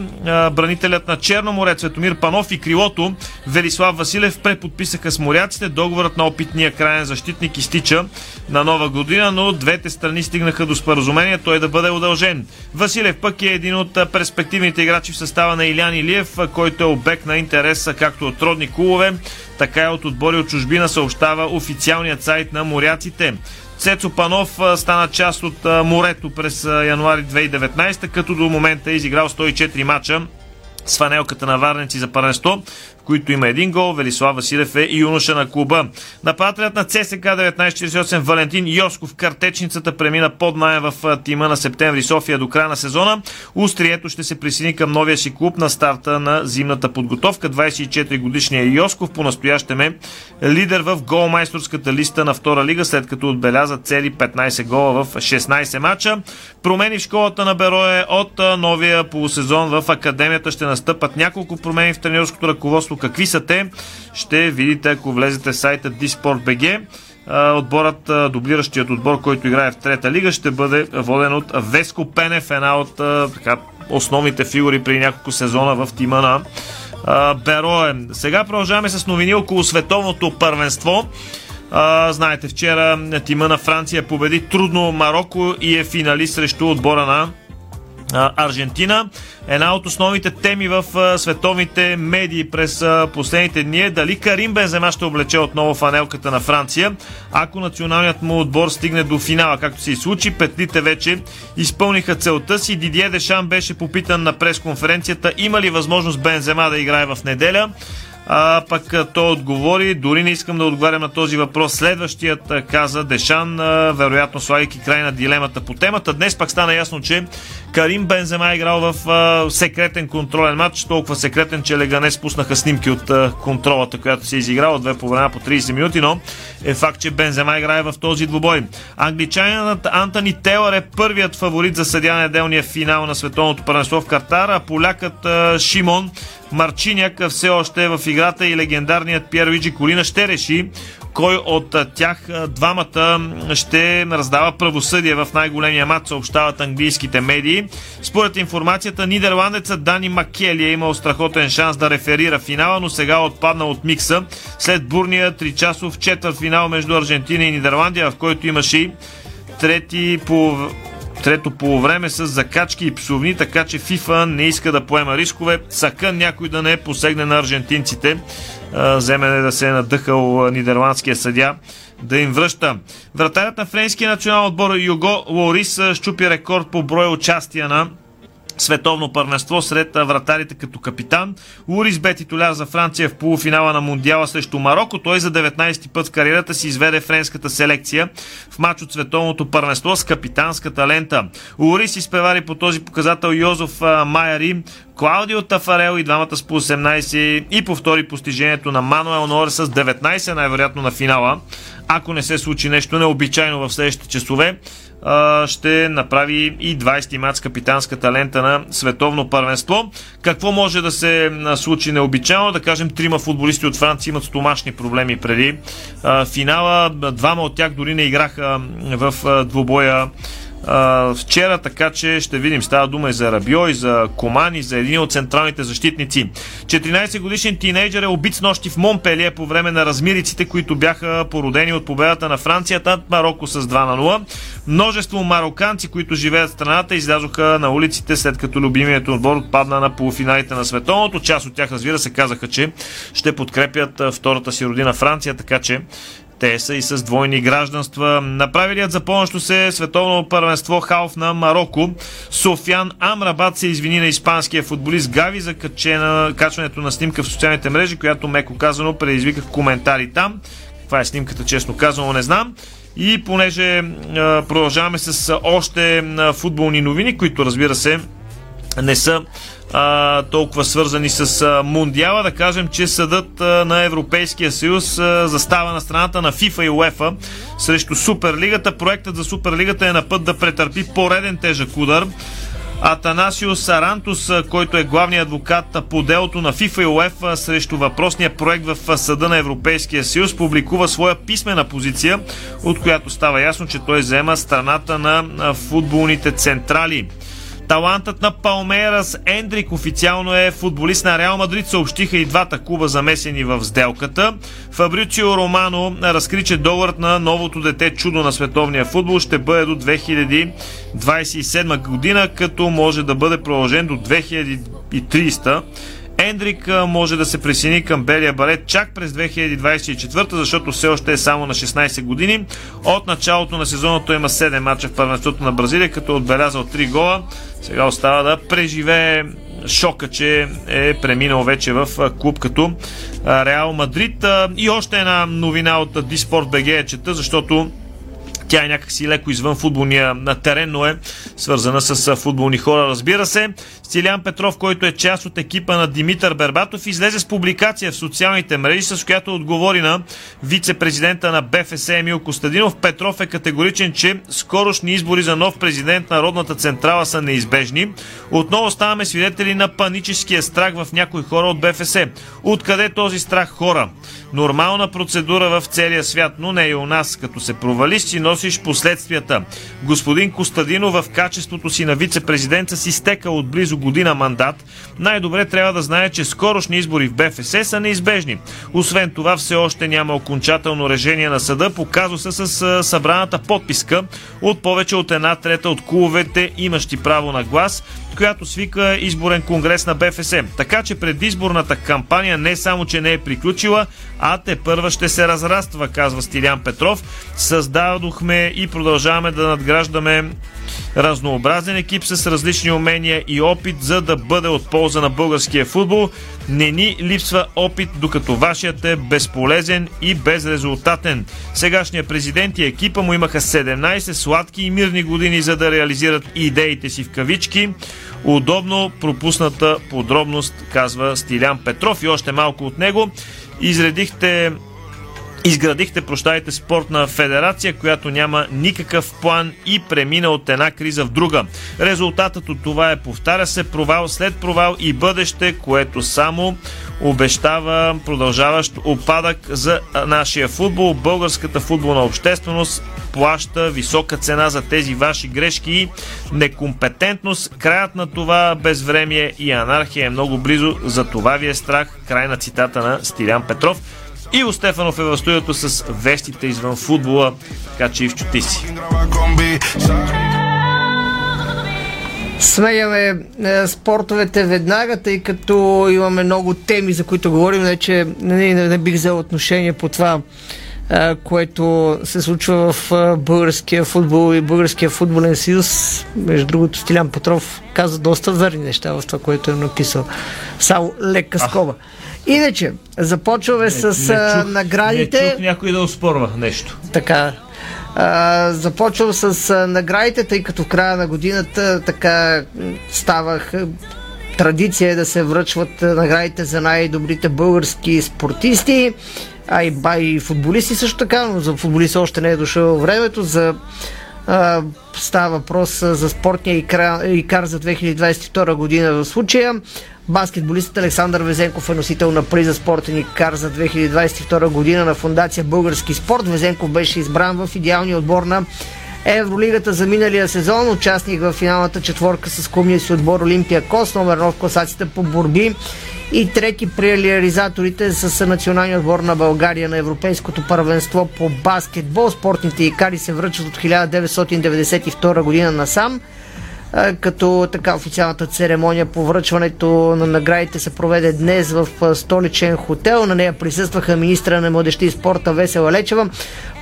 Бранителят на Черно Цветомир Панов и крилото Велислав Василев преподписаха с моряците. Договорът на опитния крайен защитник изтича на нова година, но двете страни стигнаха до споразумение той да бъде удължен. Василев пък е един от перспективните играчи в състава на Илян Илиев, който е обект на интерес както от родни клубове, така и от отбори от чужбина съобщава официалният сайт на моряците. Цецо Панов стана част от морето през януари 2019, като до момента е изиграл 104 мача с фанелката на Варнеци за първенство които има един гол. Велислав Василев е юноша на клуба. Нападателят на ЦСК 1948 Валентин Йосков картечницата премина под найем в тима на септември София до края на сезона. Устрието ще се присъедини към новия си клуб на старта на зимната подготовка. 24 годишния Йосков по-настоящем е лидер в голмайсторската листа на втора лига, след като отбеляза цели 15 гола в 16 мача. Промени в школата на Берое от новия полусезон в академията ще настъпат няколко промени в тренерското ръководство Какви са те? Ще видите, ако влезете в сайта Disport.bg. Отборът, дублиращият отбор, който играе в трета лига, ще бъде воден от Веско Пенев, една от така, основните фигури при няколко сезона в тима на Бероен. Сега продължаваме с новини около световното първенство. А, знаете, вчера тима на Франция победи трудно Марокко и е финалист срещу отбора на Аржентина. Една от основните теми в световните медии през последните дни е дали Карим Бензема ще облече отново фанелката на Франция. Ако националният му отбор стигне до финала, както се и случи, петлите вече изпълниха целта си. Дидие Дешан беше попитан на пресконференцията има ли възможност Бензема да играе в неделя. А, пък той отговори, дори не искам да отговарям на този въпрос. Следващият каза Дешан, вероятно слагайки край на дилемата по темата. Днес пак стана ясно, че Карим Бензема е играл в а, секретен контролен матч, толкова секретен, че Леганес спуснаха снимки от а, контролата, която се е изиграла две по време по 30 минути, но е факт, че Бензема играе в този двубой. Англичанинът Антони Тейлър е първият фаворит за съдя неделния финал на световното първенство в Картар, а полякът а, Шимон Марчиняк все още е в играта и легендарният Пьер Виджи Колина ще реши кой от тях двамата ще раздава правосъдие в най-големия матч, съобщават английските медии. Според информацията, нидерландецът Дани Макели е имал страхотен шанс да реферира финала, но сега отпадна от микса след бурния 3-часов четвърт финал между Аржентина и Нидерландия, в който имаше и трети по трето полувреме с закачки и псовни, така че ФИФА не иска да поема рискове. Сака някой да не посегне на аржентинците. Вземе да се е надъхал нидерландския съдя да им връща. Вратарят на френския национал отбор Юго Лорис щупи рекорд по брой участия на световно първенство сред вратарите като капитан. Лурис бе титуляр за Франция в полуфинала на Мундиала срещу Марокко. Той за 19 път в кариерата си изведе френската селекция в матч от световното първенство с капитанската лента. Лурис изпревари по този показател Йозеф Майери, Клаудио Тафарел и двамата с по 18 и повтори постижението на Мануел Нор с 19 най-вероятно на финала. Ако не се случи нещо необичайно в следващите часове, ще направи и 20 мат с капитанската лента на световно първенство. Какво може да се случи необичайно? Да кажем, трима футболисти от Франция имат стомашни проблеми преди финала. Двама от тях дори не играха в двубоя вчера, така че ще видим. Става дума и за Рабио, и за Комани, за един от централните защитници. 14 годишен тинейджър е убит с нощи в Монпелие по време на размириците, които бяха породени от победата на Франция над Марокко с 2 на 0. Множество мароканци, които живеят в страната, излязоха на улиците след като любимият отбор отпадна на полуфиналите на световното. Част от тях, разбира се, казаха, че ще подкрепят втората си родина Франция, така че те са и с двойни гражданства. Направилият за помощ се световно първенство Халф на Марокко. Софян Амрабат се извини на испанския футболист Гави за качена, качването на снимка в социалните мрежи, която меко казано предизвика коментари там. Каква е снимката, честно казано, не знам. И понеже продължаваме с още футболни новини, които разбира се не са а, толкова свързани с а, Мундиала. Да кажем, че съдът а, на Европейския съюз а, застава на страната на ФИФА и УЕФА срещу Суперлигата. Проектът за Суперлигата е на път да претърпи пореден тежък удар. Атанасио Сарантус, който е главният адвокат по делото на ФИФА и УЕФА срещу въпросния проект в Съда на Европейския съюз, публикува своя писмена позиция, от която става ясно, че той взема страната на футболните централи. Талантът на Палмерас Ендрик официално е футболист на Реал Мадрид, съобщиха и двата клуба замесени в сделката. Фабрицио Романо разкри, че доларът на новото дете чудо на световния футбол ще бъде до 2027 година, като може да бъде продължен до 2300. Ендрик може да се присъедини към белия балет чак през 2024, защото все още е само на 16 години. От началото на сезона той има 7 мача в първенството на Бразилия, като е отбелязал 3 гола. Сега остава да преживее шока, че е преминал вече в клуб като Реал Мадрид. И още една новина от Диспорт БГ е чета, защото тя е някакси леко извън футболния терен, но е свързана с футболни хора, разбира се. Стилян Петров, който е част от екипа на Димитър Бербатов, излезе с публикация в социалните мрежи, с която отговори на вице-президента на БФС Емил Костадинов. Петров е категоричен, че скорошни избори за нов президент на Народната централа са неизбежни. Отново ставаме свидетели на паническия страх в някои хора от БФС. Откъде този страх хора? Нормална процедура в целия свят, но не и у нас. Като се провалиш, си носиш последствията. Господин Костадинов в качеството си на вице-президент си стека от близо година мандат. Най-добре трябва да знае, че скорошни избори в БФС са неизбежни. Освен това, все още няма окончателно решение на съда по казуса с събраната подписка от повече от една трета от клубовете, имащи право на глас, която свика изборен конгрес на БФС. Така че предизборната кампания не само, че не е приключила, а те първа ще се разраства, казва Стилян Петров. Създадохме и продължаваме да надграждаме разнообразен екип с различни умения и опит, за да бъде от полза на българския футбол. Не ни липсва опит, докато вашият е безполезен и безрезултатен. Сегашният президент и екипа му имаха 17 сладки и мирни години, за да реализират идеите си в кавички. Удобно пропусната подробност, казва Стилян Петров и още малко от него. Изредихте Изградихте, прощайте, спортна федерация, която няма никакъв план и премина от една криза в друга. Резултатът от това е, повтаря се, провал след провал и бъдеще, което само обещава продължаващ опадък за нашия футбол. Българската футболна общественост плаща висока цена за тези ваши грешки и некомпетентност. Краят на това безвремие и анархия е много близо. За това ви е страх. Край на цитата на Стилян Петров. Иво Стефанов е в студиото с вестите извън футбола, така че Ивчо ти си. Сменяме е, спортовете веднага, тъй като имаме много теми, за които говорим, не че не, не, не бих взел отношение по това, е, което се случва в е, българския футбол и българския футболен съюз. Между другото, Стилян Петров каза доста верни неща в това, което е написал. Само лека скоба. Иначе, започваме с не чух, наградите. Не чух някой да успорва нещо. Така. А, започвам с а, наградите, тъй като в края на годината така ставах традиция е да се връчват наградите за най-добрите български спортисти, а и, ба, и футболисти също така, но за футболисти още не е дошъл времето. За, става въпрос за спортния икар, икар за 2022 година в случая. Баскетболистът Александър Везенков е носител на приза спортен кар за 2022 година на Фундация Български спорт. Везенков беше избран в идеалния отбор на Евролигата за миналия сезон, участник в финалната четворка с клубния си отбор Олимпия Кос, номер в класацията по борби и трети при реализаторите с националния отбор на България на Европейското първенство по баскетбол. Спортните икари се връчват от 1992 година насам като така официалната церемония по връчването на наградите се проведе днес в столичен хотел. На нея присъстваха министра на младеща и спорта Весела Лечева,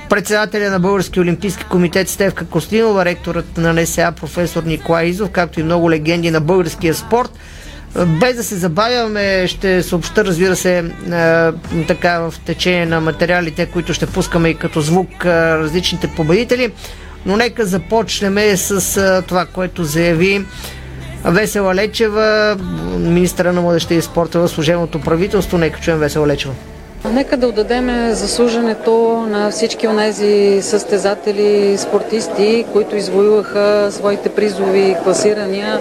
председателя на Български олимпийски комитет Стевка Костинова, ректорът на НСА професор Николай Изов, както и много легенди на българския спорт. Без да се забавяме, ще съобща, разбира се, така в течение на материалите, които ще пускаме и като звук различните победители. Но нека започнем с това, което заяви Весела Лечева, министра на младеща и спорта в служебното правителство. Нека чуем Весела Лечева. Нека да отдадем заслуженето на всички от тези състезатели, спортисти, които извоюваха своите призови класирания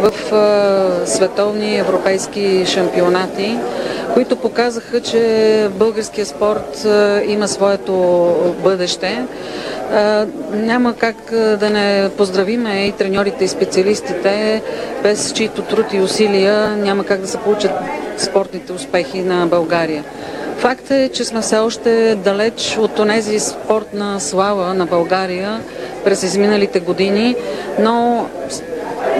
в световни европейски шампионати, които показаха, че българския спорт има своето бъдеще. Няма как да не поздравиме и треньорите и специалистите, без чието труд и усилия няма как да се получат спортните успехи на България. Факт е, че сме все още далеч от онези спортна слава на България през изминалите години, но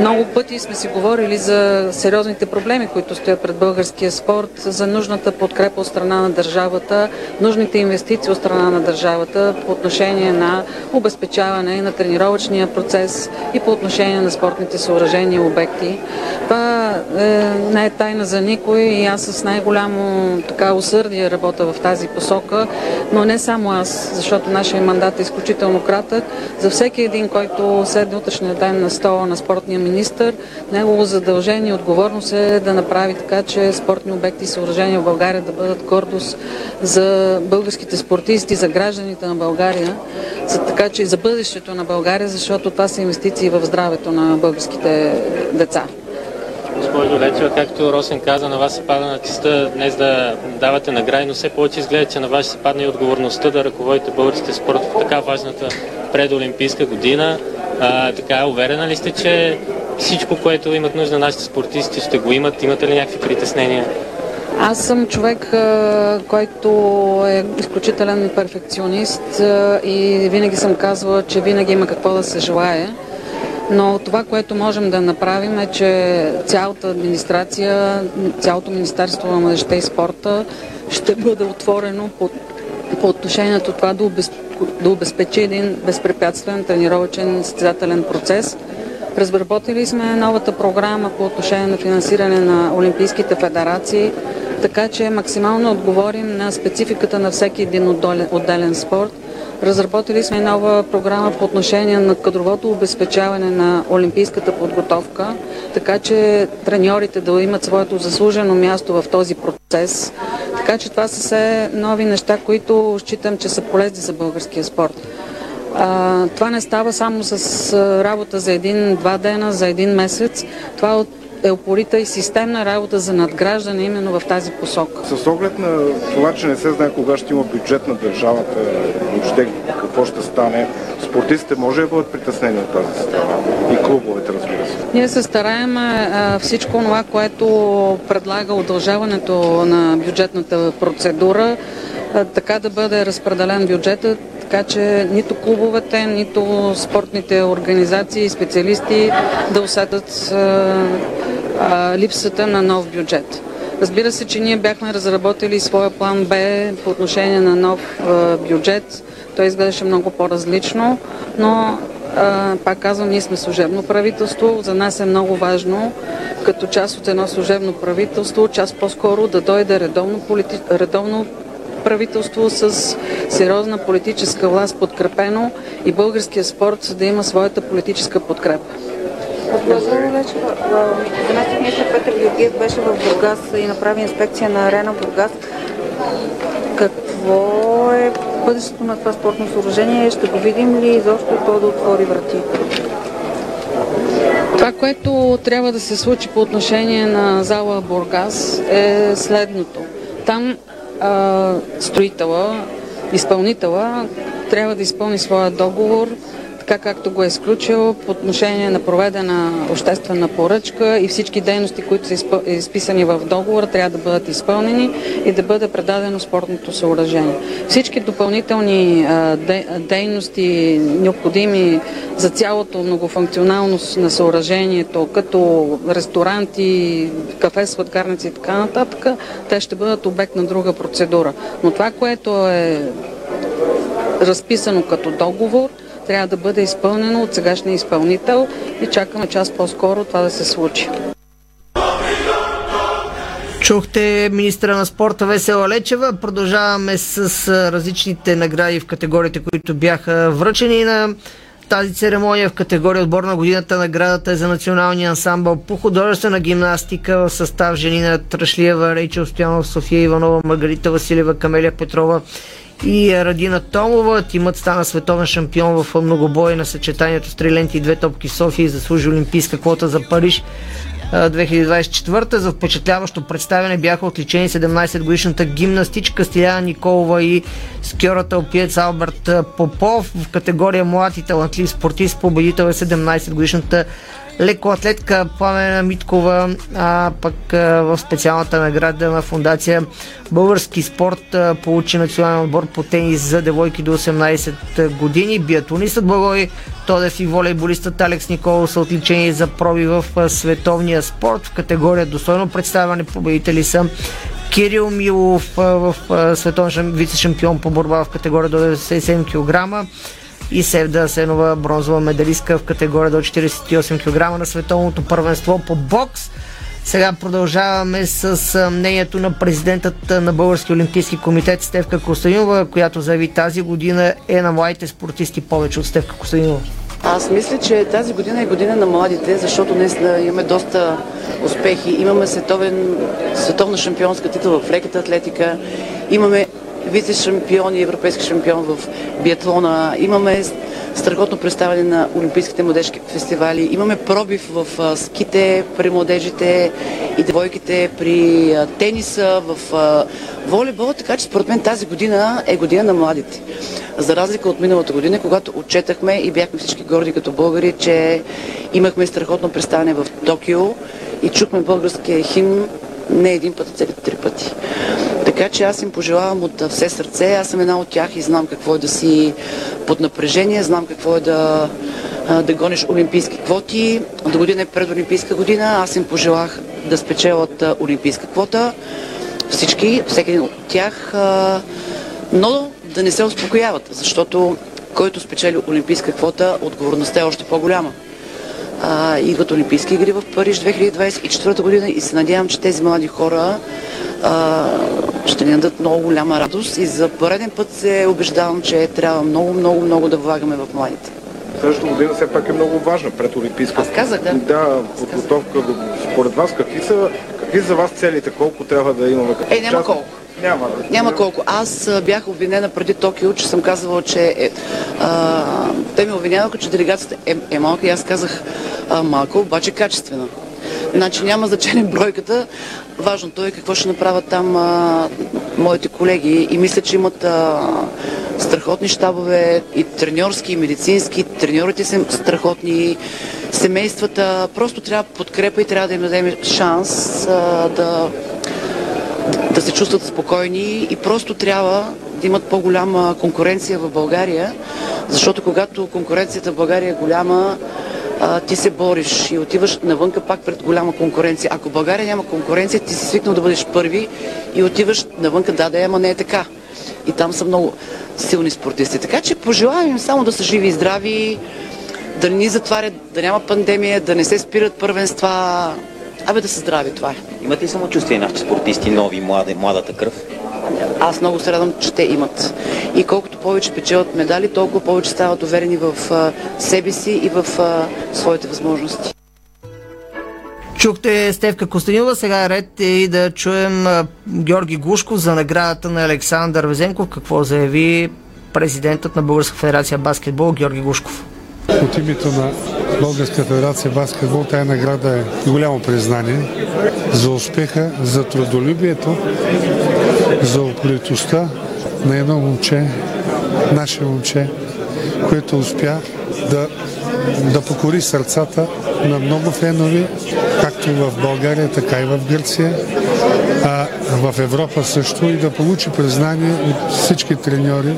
много пъти сме си говорили за сериозните проблеми, които стоят пред българския спорт, за нужната подкрепа от страна на държавата, нужните инвестиции от страна на държавата по отношение на обезпечаване на тренировъчния процес и по отношение на спортните съоръжения и обекти. Това е, не е тайна за никой и аз с най-голямо така усърдие работя в тази посока, но не само аз, защото нашия мандат е изключително кратък. За всеки един, който седне утрешния ден на стола на спортния министр, негово задължение и отговорност е да направи така, че спортни обекти и съоръжения в България да бъдат гордост за българските спортисти, за гражданите на България, за, така че и за бъдещето на България, защото това са инвестиции в здравето на българските деца. Госпожо Лечева, както Росен каза, на вас се пада на честа днес да давате награди, но все повече изгледа, че на вас се падне и отговорността да ръководите българските спорт в така важната предолимпийска година. А, така, уверена ли сте, че всичко, което имат нужда нашите спортисти, ще го имат? Имате ли някакви притеснения? Аз съм човек, който е изключителен перфекционист и винаги съм казвала, че винаги има какво да се желае. Но това, което можем да направим е, че цялата администрация, цялото Министерство на младеща и спорта ще бъде отворено по, по отношението това да, обез, да обезпечи един безпрепятствен тренировачен състезателен процес. Разработили сме новата програма по отношение на финансиране на Олимпийските федерации, така че максимално отговорим на спецификата на всеки един отделен спорт Разработили сме нова програма по отношение на кадровото обезпечаване на олимпийската подготовка, така че треньорите да имат своето заслужено място в този процес. Така че това са все нови неща, които считам, че са полезни за българския спорт. А, това не става само с работа за един-два дена, за един месец. Това от е упорита и системна работа за надграждане именно в тази посока. С оглед на това, че не се знае кога ще има бюджет на държавата, въобще какво ще стане, спортистите може да бъдат притеснени от тази страна и клубовете, разбира се. Ние се стараем всичко това, което предлага удължаването на бюджетната процедура, така да бъде разпределен бюджетът, така че нито клубовете, нито спортните организации и специалисти да усетят а, липсата на нов бюджет. Разбира се, че ние бяхме разработили своя план Б по отношение на нов а, бюджет. Той изглеждаше много по-различно, но а, пак казвам, ние сме служебно правителство. За нас е много важно, като част от едно служебно правителство, част по-скоро да дойде редовно, полити... редовно правителство с сериозна политическа власт подкрепено и българския спорт да има своята политическа подкрепа. Заместник министър Петър Георгиев беше в Бургас и направи инспекция на арена Бургас. Какво е бъдещето на това спортно съоръжение? Ще го видим ли изобщо то да отвори врати? Това, което трябва да се случи по отношение на зала Бургас е следното. Там а, строителя, изпълнителя трябва да изпълни своя договор, така както го е изключил по отношение на проведена обществена поръчка и всички дейности, които са изписани в договора, трябва да бъдат изпълнени и да бъде предадено спортното съоръжение. Всички допълнителни дейности, необходими за цялото многофункционалност на съоръжението, като ресторанти, кафе, сладкарници и така нататък, те ще бъдат обект на друга процедура. Но това, което е разписано като договор, трябва да бъде изпълнено от сегашния изпълнител и чакаме час по-скоро това да се случи. Чухте министра на спорта Весела Лечева. Продължаваме с различните награди в категориите, които бяха връчени на тази церемония в категория отбор на годината. Наградата е за националния ансамбъл по художествена гимнастика в състав Женина Трашлиева, Рейчел Стоянов, София Иванова, Маргарита Василева, Камелия Петрова и Радина Томова. Тимът стана световен шампион в многобой на съчетанието с три ленти и две топки София и заслужи олимпийска квота за Париж. 2024 за впечатляващо представяне бяха отличени 17 годишната гимнастичка Стиляна Николова и скьората опиец Алберт Попов в категория млад и талантлив спортист победител е 17 годишната лекоатлетка Пламена Миткова, а пък в специалната награда на фундация Български спорт получи национален отбор по тенис за девойки до 18 години. Биатлонистът Благой Тодев и волейболистът Алекс Николов са отличени за проби в световния спорт. В категория достойно представяне победители са Кирил Милов в световен вице-шампион по борба в категория до 97 кг и Севда Асенова бронзова медалистка в категория до 48 кг на световното първенство по бокс. Сега продължаваме с мнението на президентът на Български олимпийски комитет Стевка Костадинова, която заяви тази година е на младите спортисти повече от Стевка Костадинова. Аз мисля, че тази година е година на младите, защото днес имаме доста успехи. Имаме световен, световна шампионска титла в леката атлетика, имаме вице-шампион и европейски шампион в биатлона. Имаме страхотно представяне на Олимпийските младежки фестивали. Имаме пробив в ските при младежите и девойките, при тениса, в волейбол, така че според мен тази година е година на младите. За разлика от миналата година, когато отчетахме и бяхме всички горди като българи, че имахме страхотно представяне в Токио и чухме българския химн не един път, а цели три пъти. Така че аз им пожелавам от все сърце. Аз съм една от тях и знам какво е да си под напрежение, знам какво е да, да гониш олимпийски квоти. До година е предолимпийска година. Аз им пожелах да спечелят олимпийска квота. Всички, всеки един от тях. Но да не се успокояват, защото който спечели олимпийска квота, отговорността е още по-голяма а, идват Олимпийски игри в Париж 2024 година и се надявам, че тези млади хора а, ще ни дадат много голяма радост и за пореден път се убеждавам, че трябва много, много, много да влагаме в младите. Следващата година все пак е много важна пред Олимпийска. Аз казах, да. Да, подготовка. Според вас какви са, какви за вас целите? Колко трябва да имаме Е, няма колко. Няма. Няма колко. Аз бях обвинена преди Токио, че съм казвала, че е, а, те ме обвиняваха, че делегацията е, е малка и аз казах а, малко, обаче качествена. Значи няма значение бройката. Важното е какво ще направят там а, моите колеги и мисля, че имат а, страхотни щабове и треньорски, и медицински. Треньорите са страхотни, семействата. Просто трябва подкрепа и трябва да им дадем шанс а, да, да се чувстват спокойни и просто трябва да имат по-голяма конкуренция в България, защото когато конкуренцията в България е голяма, ти се бориш и отиваш навънка пак пред голяма конкуренция. Ако България няма конкуренция, ти си свикнал да бъдеш първи и отиваш навънка, да, да, ама не е така. И там са много силни спортисти. Така че пожелавам им само да са живи и здрави, да не ни затварят, да няма пандемия, да не се спират първенства. Абе да са здрави, това е. Имат ли самочувствие нашите спортисти, нови, млади, младата кръв? Аз много се радвам, че те имат. И колкото повече печелят медали, толкова повече стават уверени в себе си и в своите възможности. Чухте Стевка Костадинова, сега е ред и да чуем Георги Гушков за наградата на Александър Везенков. Какво заяви президентът на Българска федерация баскетбол Георги Гушков? От името на Българска федерация баскетбол тази награда е голямо признание за успеха, за трудолюбието, за упоритостта на едно момче, наше момче, което успя да, да покори сърцата на много фенови, както и в България, така и в Гърция, а в Европа също и да получи признание от всички треньори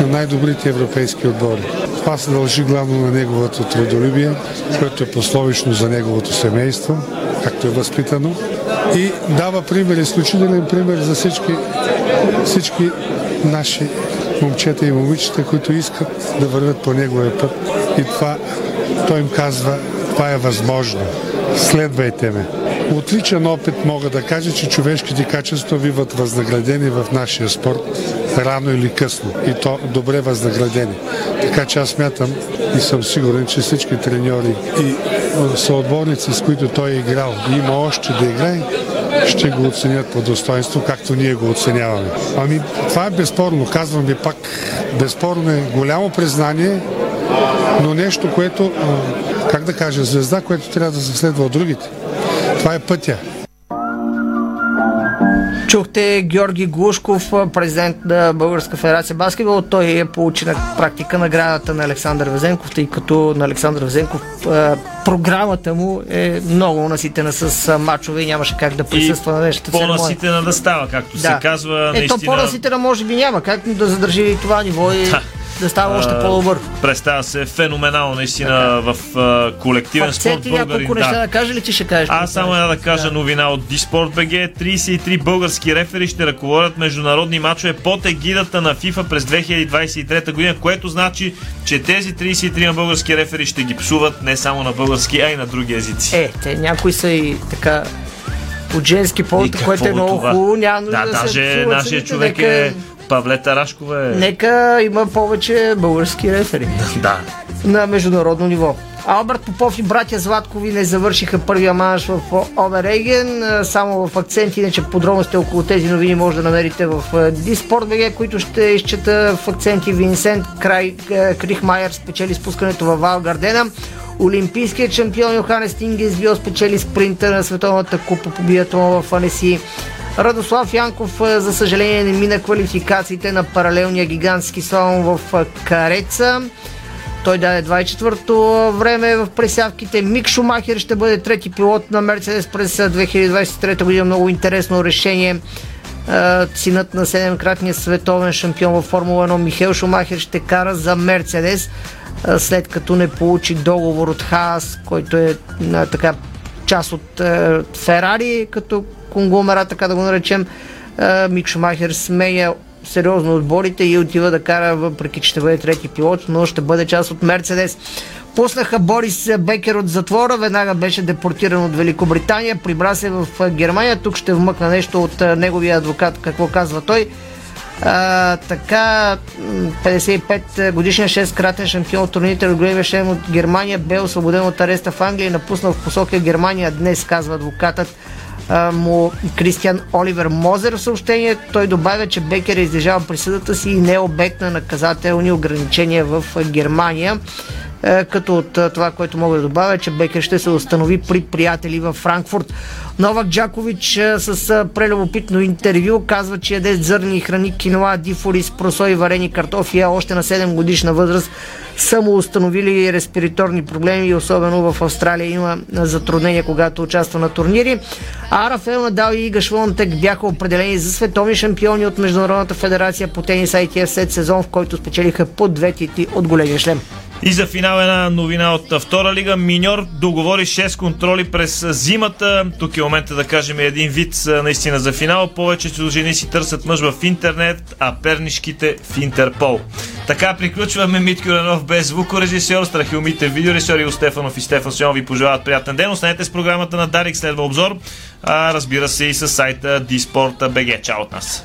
на най-добрите европейски отбори. Това се дължи главно на неговото трудолюбие, което е пословично за неговото семейство, както е възпитано. И дава пример, изключителен пример за всички, всички наши момчета и момичета, които искат да вървят по неговия път. И това той им казва, това е възможно. Следвайте ме. Отличен опит мога да кажа, че човешките качества биват възнаградени в нашия спорт рано или късно. И то добре възнаградени. Така че аз мятам и съм сигурен, че всички треньори и съотборници, с които той е играл и има още да играе, ще го оценят по достоинство, както ние го оценяваме. Ами, това е безспорно. Казвам ви пак, безспорно е голямо признание, но нещо, което, как да кажа, звезда, което трябва да се следва от другите. Това е пътя. Чухте Георги Глушков, президент на Българска федерация баскетбол. Той е получи на практика наградата на Александър Везенков, тъй като на Александър Везенков програмата му е много наситена с мачове и нямаше как да присъства и на нещо. По-наситена да става, както да. се казва. Ето наистина... по-наситена може би няма. Как да задържи и това ниво и да да става още по-добър. Представя се феноменално наистина така. в а, колективен спорт. Ти няколко неща да. да кажа ли ти ще кажеш? Аз само една да кажа да. новина от Диспорт БГ. 33 български рефери ще ръководят международни матчове под егидата на FIFA през 2023 година, което значи, че тези 33 български рефери ще ги псуват не само на български, а и на други езици. Е, те някои са и така от женски пол, което е много хубаво. Няма да, да, даже нашия човек е Павлета Рашкова е... Нека има повече български рефери. да. На международно ниво. Алберт Попов и братя Златкови не завършиха първия манш в Обереген. Само в акцент, иначе подробности около тези новини може да намерите в Диспорт БГ, които ще изчета в акценти Винсент Край, Крихмайер спечели спускането във Вал Гардена. Олимпийският шампион Йоханес Тингес бил спечели спринта на Световната купа по биатлон в Анеси. Радослав Янков, за съжаление, не мина квалификациите на паралелния гигантски слалом в Кареца. Той даде 24-то време в пресявките. Мик Шумахер ще бъде трети пилот на Мерцедес през 2023 година. Много интересно решение. Синът на 7-кратния световен шампион във Формула 1 Михел Шумахер ще кара за Мерцедес след като не получи договор от Хаас, който е така част от Ферари, като конгломерат, така да го наречем. Мик Шумахер смея сериозно отборите и отива да кара, въпреки че ще бъде трети пилот, но ще бъде част от Мерцедес. Пуснаха Борис Бекер от затвора, веднага беше депортиран от Великобритания, прибра се в Германия. Тук ще вмъкна нещо от неговия адвокат, какво казва той. А, така, 55 годишен 6-кратен шампион от турнирите от от Германия бе освободен от ареста в Англия и напуснал в посока Германия днес, казва адвокатът му Кристиан Оливер Мозер в съобщение. Той добавя, че Бекер е издържал присъдата си и не е обект на наказателни ограничения в Германия. Като от това, което мога да добавя, че Бекер ще се установи при приятели във Франкфурт. Новак Джакович с прелюбопитно интервю казва, че яде зърни храни, киноа, дифори, просо и варени картофи, още на 7 годишна възраст са установили респираторни проблеми и особено в Австралия има затруднения, когато участва на турнири. А Рафаел Надал и Ига Швонтек бяха определени за световни шампиони от Международната федерация по тенис ITF след сезон, в който спечелиха по две титли от големия шлем. И за финал една новина от втора лига. Миньор договори 6 контроли през зимата. Тук е момента да кажем един вид наистина за финал. Повечето жени си търсят мъж в интернет, а пернишките в Интерпол. Така приключваме Митко Ленов без звукорежисьор, Страхилмите видеорежисьор и Стефанов и Стефан Сион ви пожелават приятен ден. Останете с програмата на Дарик следва обзор, а разбира се и с сайта Диспорта.бг. Чао от нас!